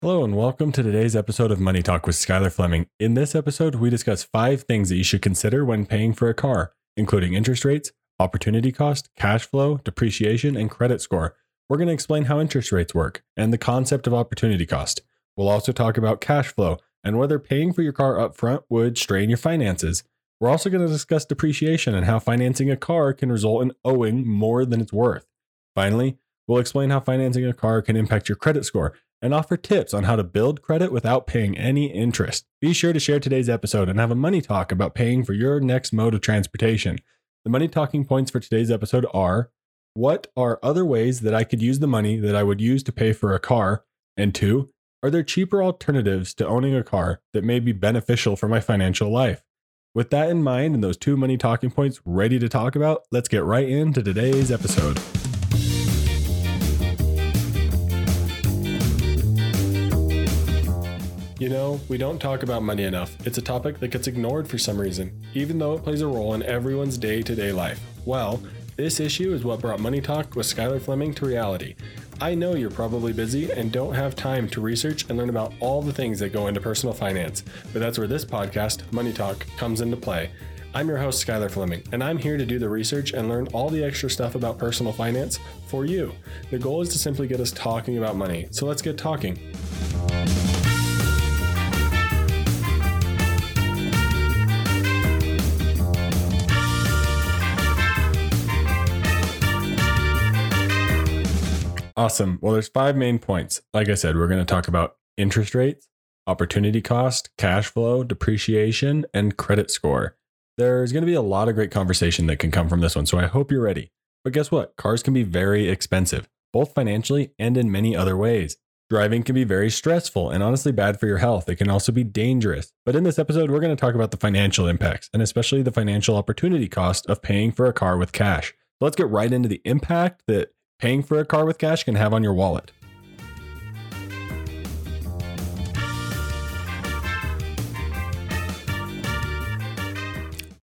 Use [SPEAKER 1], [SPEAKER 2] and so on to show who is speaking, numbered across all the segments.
[SPEAKER 1] Hello, and welcome to today's episode of Money Talk with Skyler Fleming. In this episode, we discuss five things that you should consider when paying for a car, including interest rates, opportunity cost, cash flow, depreciation, and credit score. We're going to explain how interest rates work and the concept of opportunity cost. We'll also talk about cash flow and whether paying for your car upfront would strain your finances. We're also going to discuss depreciation and how financing a car can result in owing more than it's worth. Finally, we'll explain how financing a car can impact your credit score and offer tips on how to build credit without paying any interest. Be sure to share today's episode and have a money talk about paying for your next mode of transportation. The money talking points for today's episode are what are other ways that I could use the money that I would use to pay for a car? And two, are there cheaper alternatives to owning a car that may be beneficial for my financial life? With that in mind and those two money talking points ready to talk about, let's get right into today's episode. You know, we don't talk about money enough. It's a topic that gets ignored for some reason, even though it plays a role in everyone's day to day life. Well, this issue is what brought Money Talk with Skyler Fleming to reality. I know you're probably busy and don't have time to research and learn about all the things that go into personal finance, but that's where this podcast, Money Talk, comes into play. I'm your host, Skyler Fleming, and I'm here to do the research and learn all the extra stuff about personal finance for you. The goal is to simply get us talking about money, so let's get talking. Awesome. Well, there's five main points. Like I said, we're going to talk about interest rates, opportunity cost, cash flow, depreciation, and credit score. There's going to be a lot of great conversation that can come from this one, so I hope you're ready. But guess what? Cars can be very expensive, both financially and in many other ways. Driving can be very stressful and honestly bad for your health. It can also be dangerous. But in this episode, we're going to talk about the financial impacts and especially the financial opportunity cost of paying for a car with cash. So let's get right into the impact that paying for a car with cash can have on your wallet.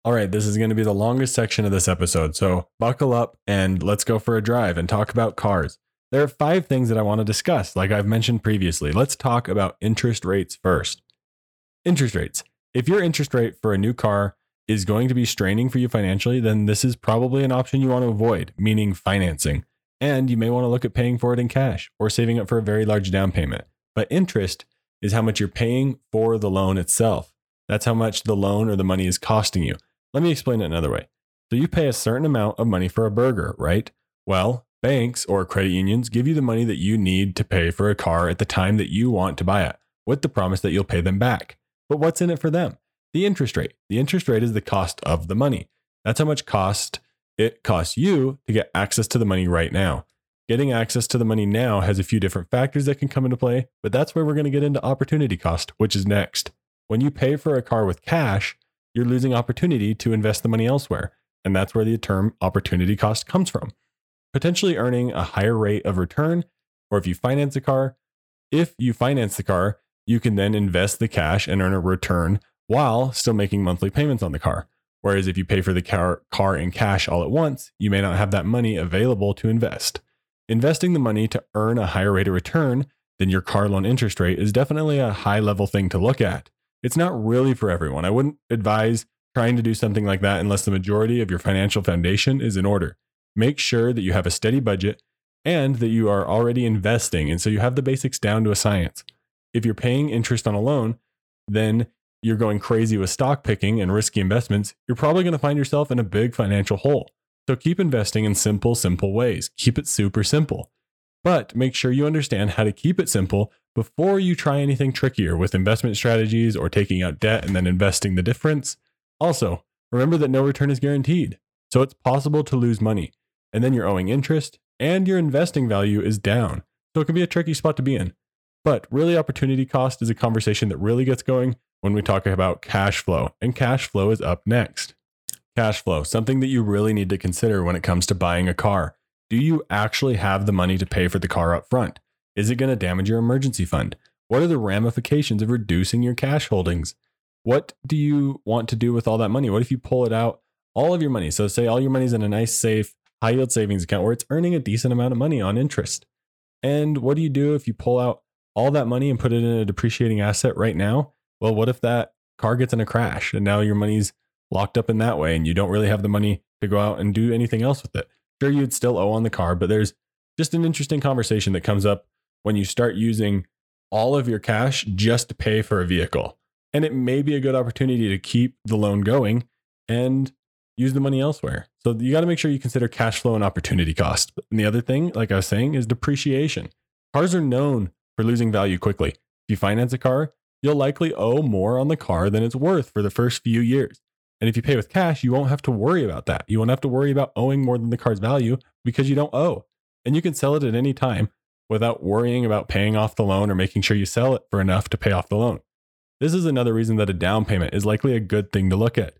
[SPEAKER 1] All right, this is going to be the longest section of this episode, so buckle up and let's go for a drive and talk about cars. There are five things that I want to discuss, like I've mentioned previously. Let's talk about interest rates first. Interest rates. If your interest rate for a new car is going to be straining for you financially, then this is probably an option you want to avoid, meaning financing. And you may want to look at paying for it in cash or saving up for a very large down payment. But interest is how much you're paying for the loan itself. That's how much the loan or the money is costing you. Let me explain it another way. So you pay a certain amount of money for a burger, right? Well, banks or credit unions give you the money that you need to pay for a car at the time that you want to buy it, with the promise that you'll pay them back. But what's in it for them? The interest rate. The interest rate is the cost of the money. That's how much cost it costs you to get access to the money right now. Getting access to the money now has a few different factors that can come into play, but that's where we're going to get into opportunity cost, which is next. When you pay for a car with cash, you're losing opportunity to invest the money elsewhere. And that's where the term opportunity cost comes from. Potentially earning a higher rate of return, or if you finance a car, if you finance the car, you can then invest the cash and earn a return while still making monthly payments on the car. Whereas if you pay for the car, car in cash all at once, you may not have that money available to invest. Investing the money to earn a higher rate of return than your car loan interest rate is definitely a high level thing to look at. It's not really for everyone. I wouldn't advise trying to do something like that unless the majority of your financial foundation is in order. Make sure that you have a steady budget and that you are already investing. And so you have the basics down to a science. If you're paying interest on a loan, then you're going crazy with stock picking and risky investments, you're probably going to find yourself in a big financial hole. So keep investing in simple, simple ways. Keep it super simple. But make sure you understand how to keep it simple before you try anything trickier with investment strategies or taking out debt and then investing the difference. Also, remember that no return is guaranteed. So it's possible to lose money, and then you're owing interest, and your investing value is down. So it can be a tricky spot to be in. But really, opportunity cost is a conversation that really gets going when we talk about cash flow, and cash flow is up next. Cash flow, something that you really need to consider when it comes to buying a car. Do you actually have the money to pay for the car up front? Is it going to damage your emergency fund? What are the ramifications of reducing your cash holdings? What do you want to do with all that money? What if you pull it out, all of your money? So, say all your money's in a nice, safe, high yield savings account where it's earning a decent amount of money on interest. And what do you do if you pull out all that money and put it in a depreciating asset right now, well, what if that car gets in a crash and now your money's locked up in that way and you don't really have the money to go out and do anything else with it? Sure, you'd still owe on the car, but there's just an interesting conversation that comes up when you start using all of your cash just to pay for a vehicle. And it may be a good opportunity to keep the loan going and use the money elsewhere. So you got to make sure you consider cash flow and opportunity cost. And the other thing, like I was saying, is depreciation. Cars are known for losing value quickly. If you finance a car, you'll likely owe more on the car than it's worth for the first few years. And if you pay with cash, you won't have to worry about that. You won't have to worry about owing more than the car's value because you don't owe. And you can sell it at any time without worrying about paying off the loan or making sure you sell it for enough to pay off the loan. This is another reason that a down payment is likely a good thing to look at.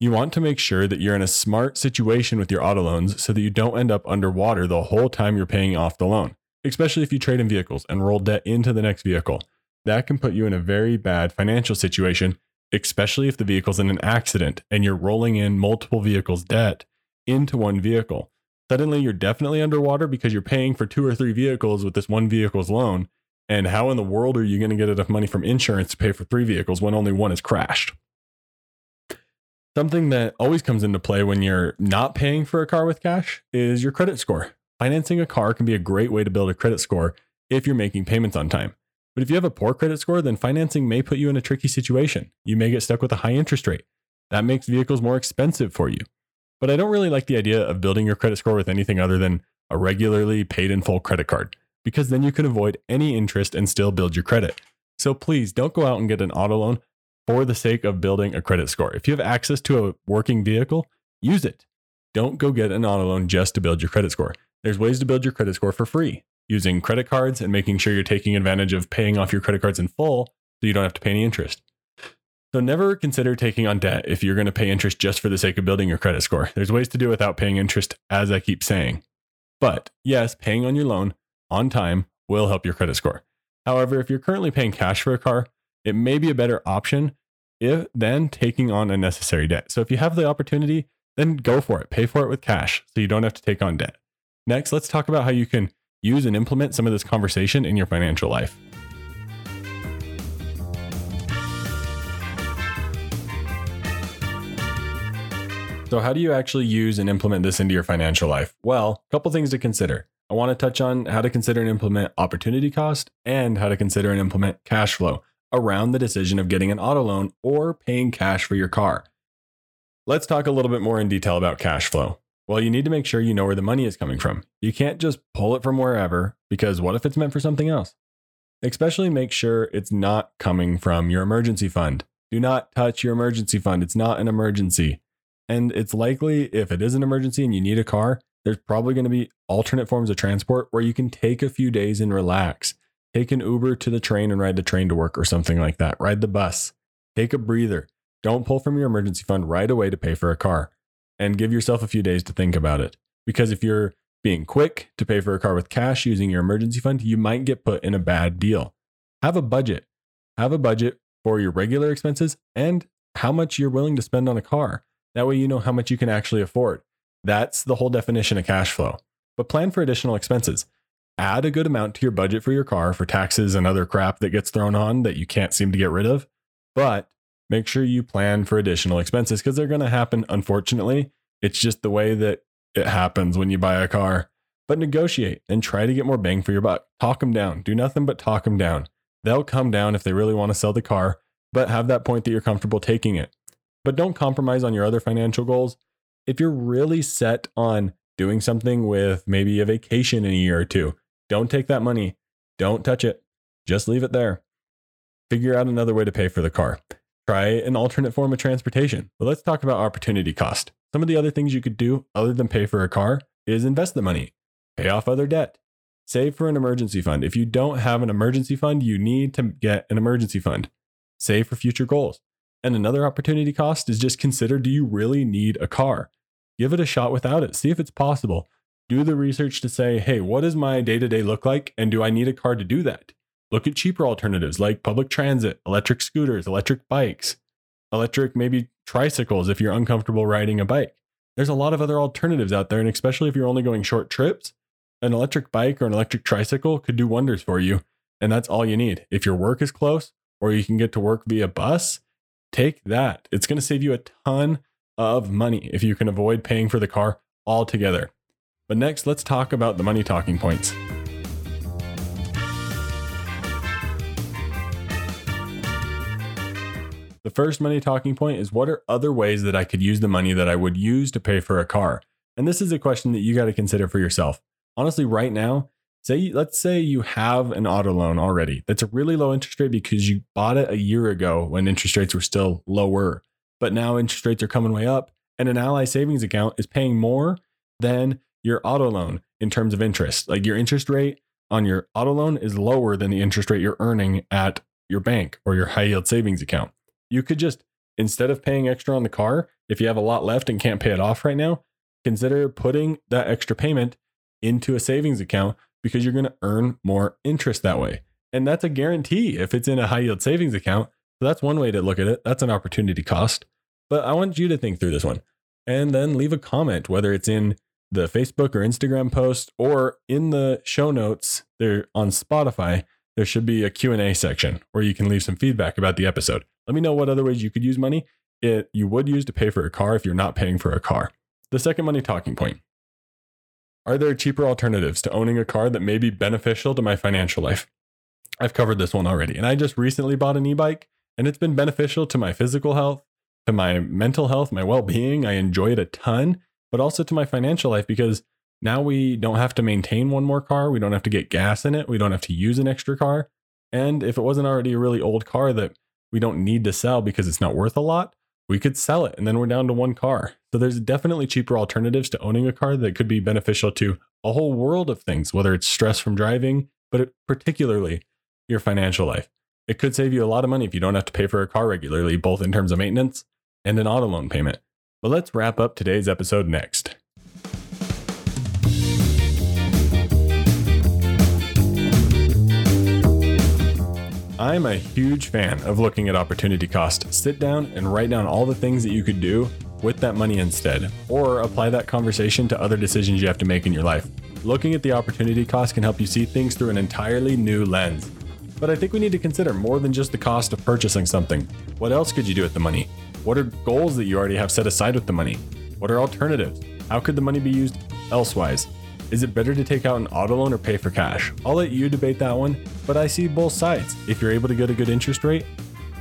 [SPEAKER 1] You want to make sure that you're in a smart situation with your auto loans so that you don't end up underwater the whole time you're paying off the loan, especially if you trade in vehicles and roll debt into the next vehicle. That can put you in a very bad financial situation, especially if the vehicle's in an accident and you're rolling in multiple vehicles' debt into one vehicle. Suddenly, you're definitely underwater because you're paying for two or three vehicles with this one vehicle's loan. And how in the world are you going to get enough money from insurance to pay for three vehicles when only one is crashed? Something that always comes into play when you're not paying for a car with cash is your credit score. Financing a car can be a great way to build a credit score if you're making payments on time. But if you have a poor credit score, then financing may put you in a tricky situation. You may get stuck with a high interest rate. That makes vehicles more expensive for you. But I don't really like the idea of building your credit score with anything other than a regularly paid in full credit card, because then you can avoid any interest and still build your credit. So please don't go out and get an auto loan for the sake of building a credit score. If you have access to a working vehicle, use it. Don't go get an auto loan just to build your credit score. There's ways to build your credit score for free using credit cards and making sure you're taking advantage of paying off your credit cards in full so you don't have to pay any interest. So never consider taking on debt if you're going to pay interest just for the sake of building your credit score. There's ways to do it without paying interest, as I keep saying. But yes, paying on your loan on time will help your credit score. However, if you're currently paying cash for a car, it may be a better option if, than taking on unnecessary debt. So if you have the opportunity, then go for it. Pay for it with cash so you don't have to take on debt. Next, let's talk about how you can use and implement some of this conversation in your financial life. So, how do you actually use and implement this into your financial life? Well, a couple things to consider. I want to touch on how to consider and implement opportunity cost and how to consider and implement cash flow around the decision of getting an auto loan or paying cash for your car. Let's talk a little bit more in detail about cash flow. Well, you need to make sure you know where the money is coming from. You can't just pull it from wherever because what if it's meant for something else? Especially make sure it's not coming from your emergency fund. Do not touch your emergency fund. It's not an emergency. And it's likely if it is an emergency and you need a car, there's probably going to be alternate forms of transport where you can take a few days and relax. Take an Uber to the train and ride the train to work or something like that. Ride the bus. Take a breather. Don't pull from your emergency fund right away to pay for a car and give yourself a few days to think about it. Because if you're being quick to pay for a car with cash using your emergency fund, you might get put in a bad deal. Have a budget. Have a budget for your regular expenses and how much you're willing to spend on a car. That way, you know how much you can actually afford. That's the whole definition of cash flow. But plan for additional expenses. Add a good amount to your budget for your car for taxes and other crap that gets thrown on that you can't seem to get rid of. But make sure you plan for additional expenses because they're going to happen, unfortunately. It's just the way that it happens when you buy a car. But negotiate and try to get more bang for your buck. Talk them down. Do nothing but talk them down. They'll come down if they really want to sell the car, but have that point that you're comfortable taking it but don't compromise on your other financial goals. If you're really set on doing something with maybe a vacation in a year or two, don't take that money. Don't touch it. Just leave it there. Figure out another way to pay for the car. Try an alternate form of transportation. But let's talk about opportunity cost. Some of the other things you could do other than pay for a car is invest the money, pay off other debt, save for an emergency fund. If you don't have an emergency fund, you need to get an emergency fund. Save for future goals. And another opportunity cost is just consider do you really need a car? Give it a shot without it. See if it's possible. Do the research to say, hey, what does my day to day look like? And do I need a car to do that? Look at cheaper alternatives like public transit, electric scooters, electric bikes, electric maybe tricycles if you're uncomfortable riding a bike. There's a lot of other alternatives out there. And especially if you're only going short trips, an electric bike or an electric tricycle could do wonders for you And that's all you need. If your work is close or you can get to work via bus, take that. It's going to save you a ton of money if you can avoid paying for the car altogether. But next, let's talk about the money talking points. The first money talking point is what are other ways that I could use the money that I would use to pay for a car? And this is a question that you got to consider for yourself. Honestly, right now, say let's say you have an auto loan already. That's a really low interest rate because you bought it a year ago when interest rates were still lower. But now interest rates are coming way up and an Ally savings account is paying more than your auto loan in terms of interest. Like your interest rate on your auto loan is lower than the interest rate you're earning at your bank or your high yield savings account you could just instead of paying extra on the car, if you have a lot left and can't pay it off right now, consider putting that extra payment into a savings account because you're going to earn more interest that way. And that's a guarantee if it's in a high yield savings account. So that's one way to look at it. That's an opportunity cost. But I want you to think through this one and then leave a comment, whether it's in the Facebook or Instagram post or in the show notes there on Spotify. There should be a Q&A section where you can leave some feedback about the episode. Let me know what other ways you could use money it you would use to pay for a car if you're not paying for a car. The second money talking point. Are there cheaper alternatives to owning a car that may be beneficial to my financial life? I've covered this one already. And I just recently bought an e-bike and it's been beneficial to my physical health, to my mental health, my well-being. I enjoy it a ton, but also to my financial life because now we don't have to maintain one more car. We don't have to get gas in it. We don't have to use an extra car. And if it wasn't already a really old car that we don't need to sell because it's not worth a lot, we could sell it and then we're down to one car. So there's definitely cheaper alternatives to owning a car that could be beneficial to a whole world of things, whether it's stress from driving, but particularly your financial life. It could save you a lot of money if you don't have to pay for a car regularly, both in terms of maintenance and an auto loan payment. But let's wrap up today's episode next. I'm a huge fan of looking at opportunity cost. Sit down and write down all the things that you could do with that money instead, or apply that conversation to other decisions you have to make in your life. Looking at the opportunity cost can help you see things through an entirely new lens. But I think we need to consider more than just the cost of purchasing something. What else could you do with the money? What are goals that you already have set aside with the money? What are alternatives? How could the money be used elsewise? Is it better to take out an auto loan or pay for cash? I'll let you debate that one, but I see both sides. If you're able to get a good interest rate,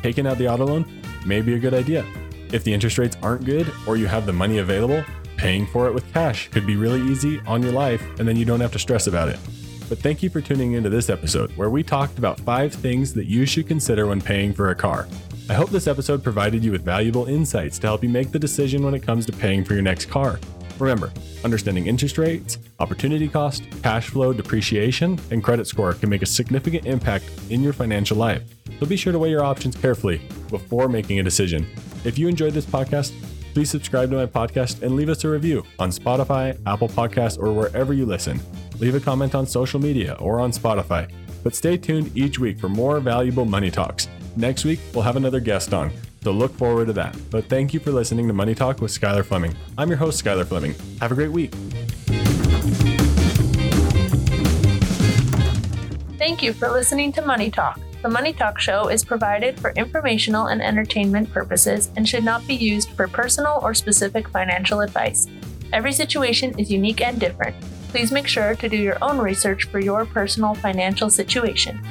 [SPEAKER 1] taking out the auto loan may be a good idea. If the interest rates aren't good or you have the money available, paying for it with cash could be really easy on your life and then you don't have to stress about it. But thank you for tuning into this episode where we talked about five things that you should consider when paying for a car. I hope this episode provided you with valuable insights to help you make the decision when it comes to paying for your next car. Remember, understanding interest rates, opportunity cost, cash flow, depreciation, and credit score can make a significant impact in your financial life. So be sure to weigh your options carefully before making a decision. If you enjoyed this podcast, please subscribe to my podcast and leave us a review on Spotify, Apple Podcasts, or wherever you listen. Leave a comment on social media or on Spotify. But stay tuned each week for more valuable money talks. Next week, we'll have another guest on. So look forward to that. But thank you for listening to Money Talk with Skyler Fleming. I'm your host, Skyler Fleming. Have a great week.
[SPEAKER 2] Thank you for listening to Money Talk. The Money Talk show is provided for informational and entertainment purposes and should not be used for personal or specific financial advice. Every situation is unique and different. Please make sure to do your own research for your personal financial situation.